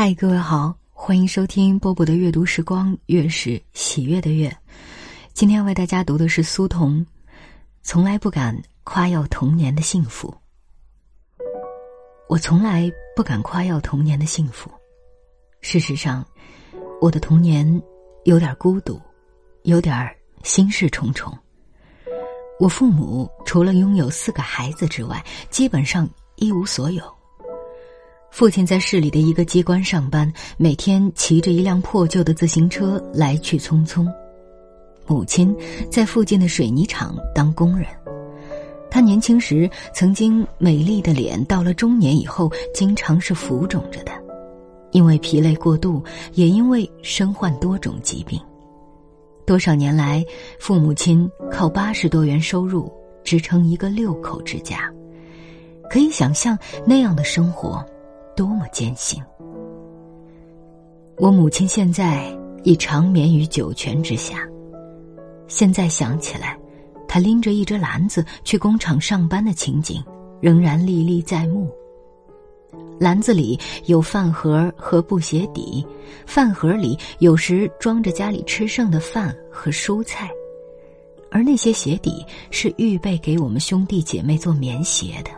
嗨，各位好，欢迎收听波波的阅读时光，月是喜悦的月。今天为大家读的是苏童，从来不敢夸耀童年的幸福。我从来不敢夸耀童年的幸福。事实上，我的童年有点孤独，有点心事重重。我父母除了拥有四个孩子之外，基本上一无所有。父亲在市里的一个机关上班，每天骑着一辆破旧的自行车来去匆匆。母亲在附近的水泥厂当工人。她年轻时曾经美丽的脸，到了中年以后，经常是浮肿着的，因为疲累过度，也因为身患多种疾病。多少年来，父母亲靠八十多元收入支撑一个六口之家，可以想象那样的生活。多么艰辛！我母亲现在已长眠于九泉之下。现在想起来，她拎着一只篮子去工厂上班的情景，仍然历历在目。篮子里有饭盒和布鞋底，饭盒里有时装着家里吃剩的饭和蔬菜，而那些鞋底是预备给我们兄弟姐妹做棉鞋的。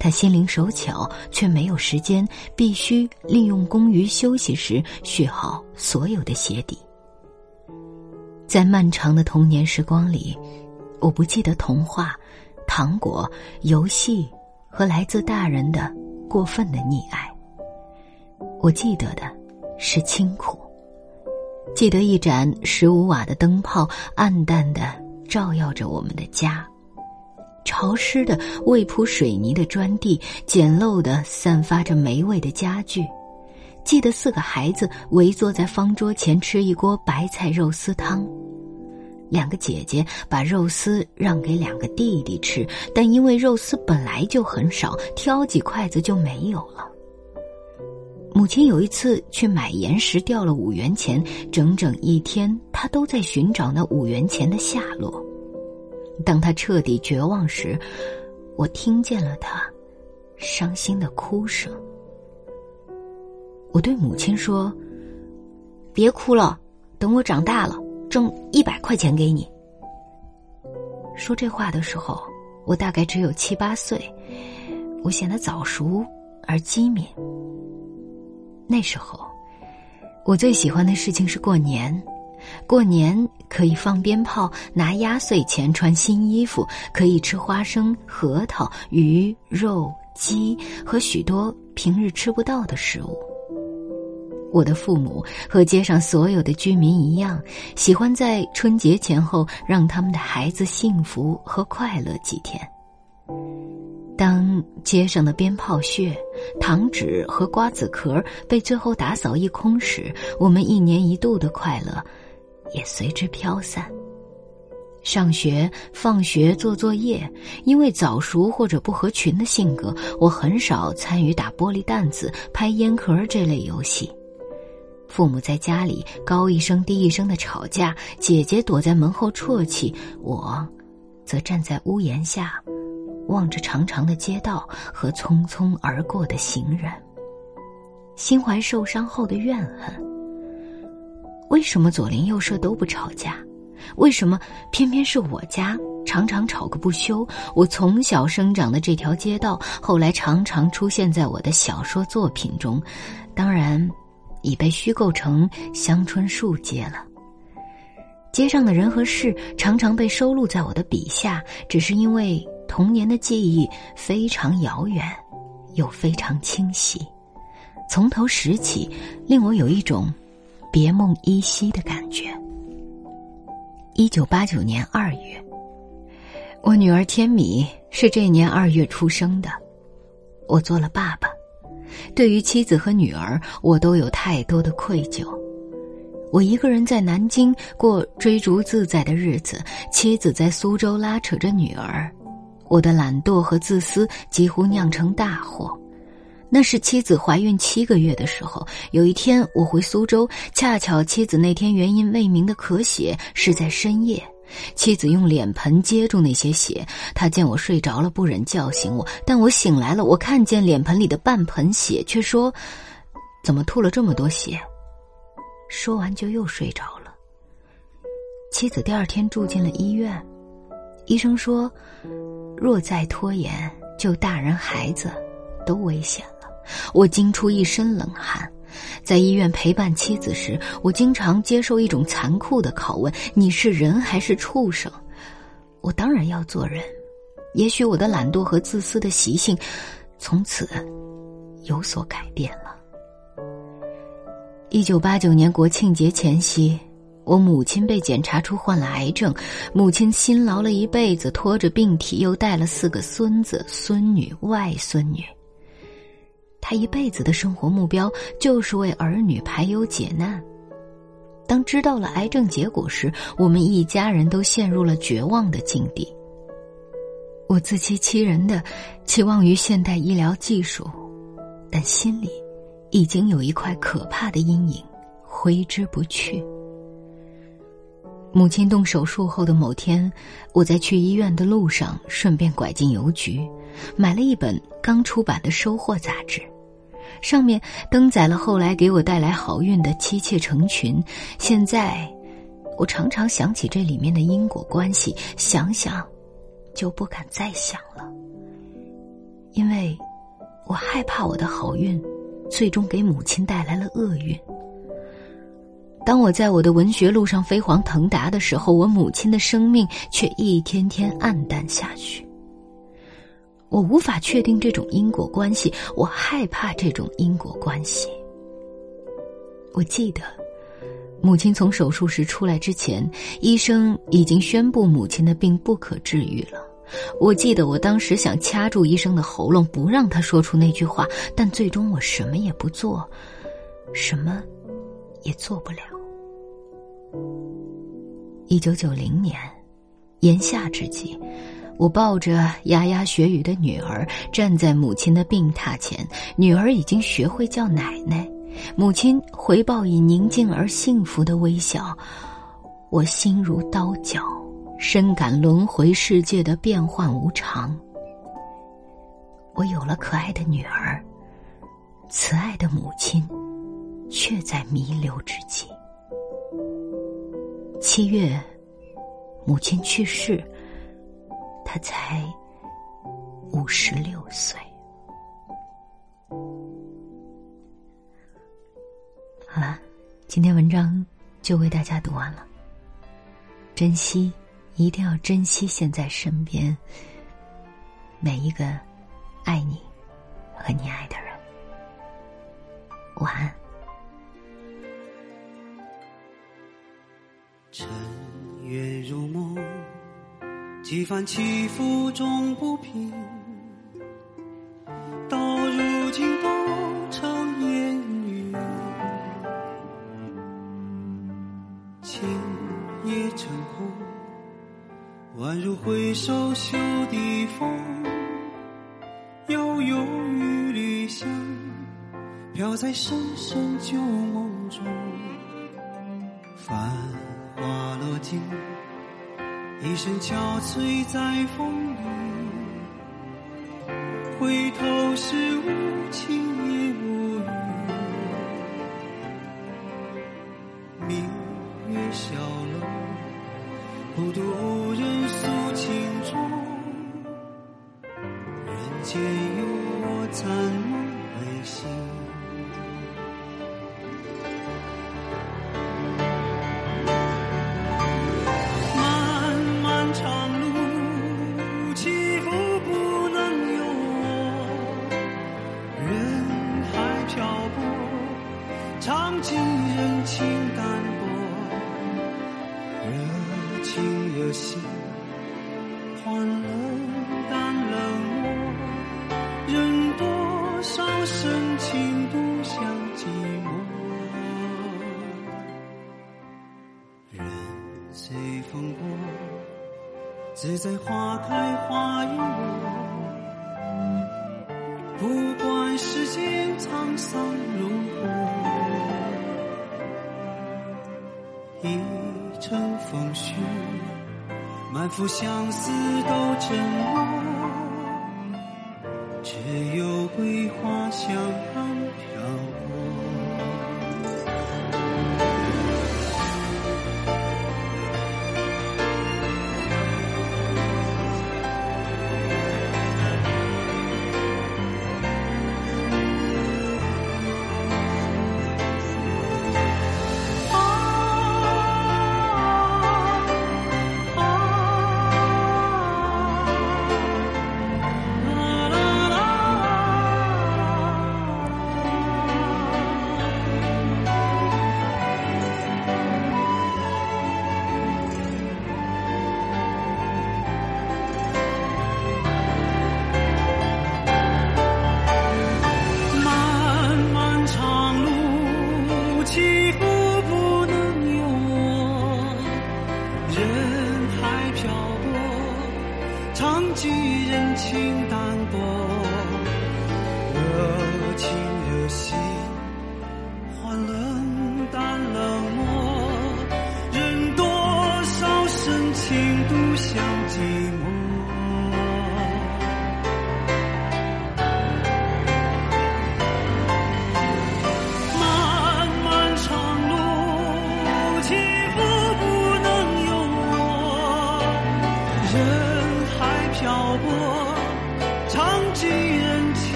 他心灵手巧，却没有时间，必须利用工余休息时续好所有的鞋底。在漫长的童年时光里，我不记得童话、糖果、游戏和来自大人的过分的溺爱。我记得的是清苦，记得一盏十五瓦的灯泡，暗淡的照耀着我们的家。潮湿的未铺水泥的砖地，简陋的散发着霉味的家具。记得四个孩子围坐在方桌前吃一锅白菜肉丝汤，两个姐姐把肉丝让给两个弟弟吃，但因为肉丝本来就很少，挑几筷子就没有了。母亲有一次去买盐时掉了五元钱，整整一天她都在寻找那五元钱的下落。当他彻底绝望时，我听见了他伤心的哭声。我对母亲说：“别哭了，等我长大了，挣一百块钱给你。”说这话的时候，我大概只有七八岁，我显得早熟而机敏。那时候，我最喜欢的事情是过年。过年可以放鞭炮、拿压岁钱、穿新衣服，可以吃花生、核桃、鱼肉、鸡和许多平日吃不到的食物。我的父母和街上所有的居民一样，喜欢在春节前后让他们的孩子幸福和快乐几天。当街上的鞭炮屑、糖纸和瓜子壳被最后打扫一空时，我们一年一度的快乐。也随之飘散。上学、放学、做作业，因为早熟或者不合群的性格，我很少参与打玻璃弹子、拍烟壳这类游戏。父母在家里高一声低一声的吵架，姐姐躲在门后啜泣，我，则站在屋檐下，望着长长的街道和匆匆而过的行人，心怀受伤后的怨恨。为什么左邻右舍都不吵架？为什么偏偏是我家常常吵个不休？我从小生长的这条街道，后来常常出现在我的小说作品中，当然，已被虚构成香椿树街了。街上的人和事常常被收录在我的笔下，只是因为童年的记忆非常遥远，又非常清晰，从头拾起，令我有一种。别梦依稀的感觉。一九八九年二月，我女儿天米是这年二月出生的。我做了爸爸，对于妻子和女儿，我都有太多的愧疚。我一个人在南京过追逐自在的日子，妻子在苏州拉扯着女儿，我的懒惰和自私几乎酿成大祸。那是妻子怀孕七个月的时候，有一天我回苏州，恰巧妻子那天原因未明的咳血是在深夜。妻子用脸盆接住那些血，她见我睡着了，不忍叫醒我。但我醒来了，我看见脸盆里的半盆血，却说：“怎么吐了这么多血？说完就又睡着了。妻子第二天住进了医院，医生说，若再拖延，就大人孩子都危险。我惊出一身冷汗。在医院陪伴妻子时，我经常接受一种残酷的拷问：你是人还是畜生？我当然要做人。也许我的懒惰和自私的习性，从此有所改变了。一九八九年国庆节前夕，我母亲被检查出患了癌症。母亲辛劳了一辈子，拖着病体，又带了四个孙子、孙女、外孙女。他一辈子的生活目标就是为儿女排忧解难。当知道了癌症结果时，我们一家人都陷入了绝望的境地。我自欺欺人的期望于现代医疗技术，但心里已经有一块可怕的阴影挥之不去。母亲动手术后的某天，我在去医院的路上，顺便拐进邮局，买了一本刚出版的《收获》杂志，上面登载了后来给我带来好运的妻妾成群。现在，我常常想起这里面的因果关系，想想。就不敢再想了，因为我害怕我的好运最终给母亲带来了厄运。当我在我的文学路上飞黄腾达的时候，我母亲的生命却一天天暗淡下去。我无法确定这种因果关系，我害怕这种因果关系。我记得，母亲从手术室出来之前，医生已经宣布母亲的病不可治愈了。我记得我当时想掐住医生的喉咙，不让他说出那句话，但最终我什么也不做，什么也做不了。一九九零年，炎夏之际，我抱着牙牙学语的女儿站在母亲的病榻前，女儿已经学会叫奶奶，母亲回报以宁静而幸福的微笑，我心如刀绞。深感轮回世界的变幻无常。我有了可爱的女儿，慈爱的母亲，却在弥留之际。七月，母亲去世，他才五十六岁。好了，今天文章就为大家读完了。珍惜。一定要珍惜现在身边每一个爱你和你爱的人。晚安。几番起伏终不平，到如今都成烟雨，情也成空。宛如回首袖底风，悠悠雨缕香，飘在深深旧梦中。繁华落尽，一身憔悴在风雨。回头时无情也无语，明月小楼，孤独尝尽人情淡薄，热情热心，欢乐淡冷漠，任多少。深情独向寂寞，人随风过，自在花开花又落。不管世间沧桑如何，一城风絮，满腹相思都沉默。只有桂花香飘。过，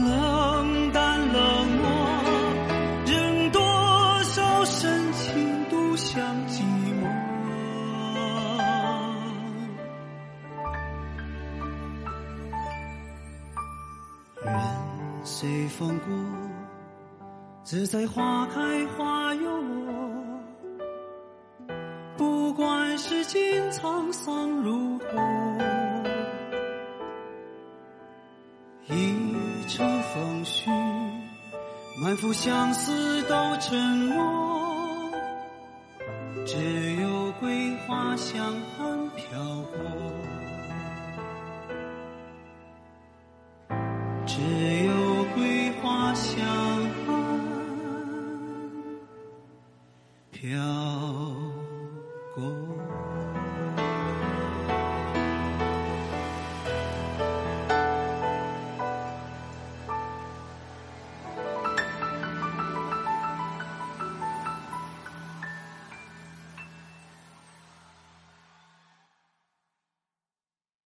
冷淡冷漠，任多少深情独享寂寞。人随风过，自在花开花又落。不管世间沧桑如何，风絮，满腹相思都沉默。只有桂花香岸飘过。只有桂花香飘过。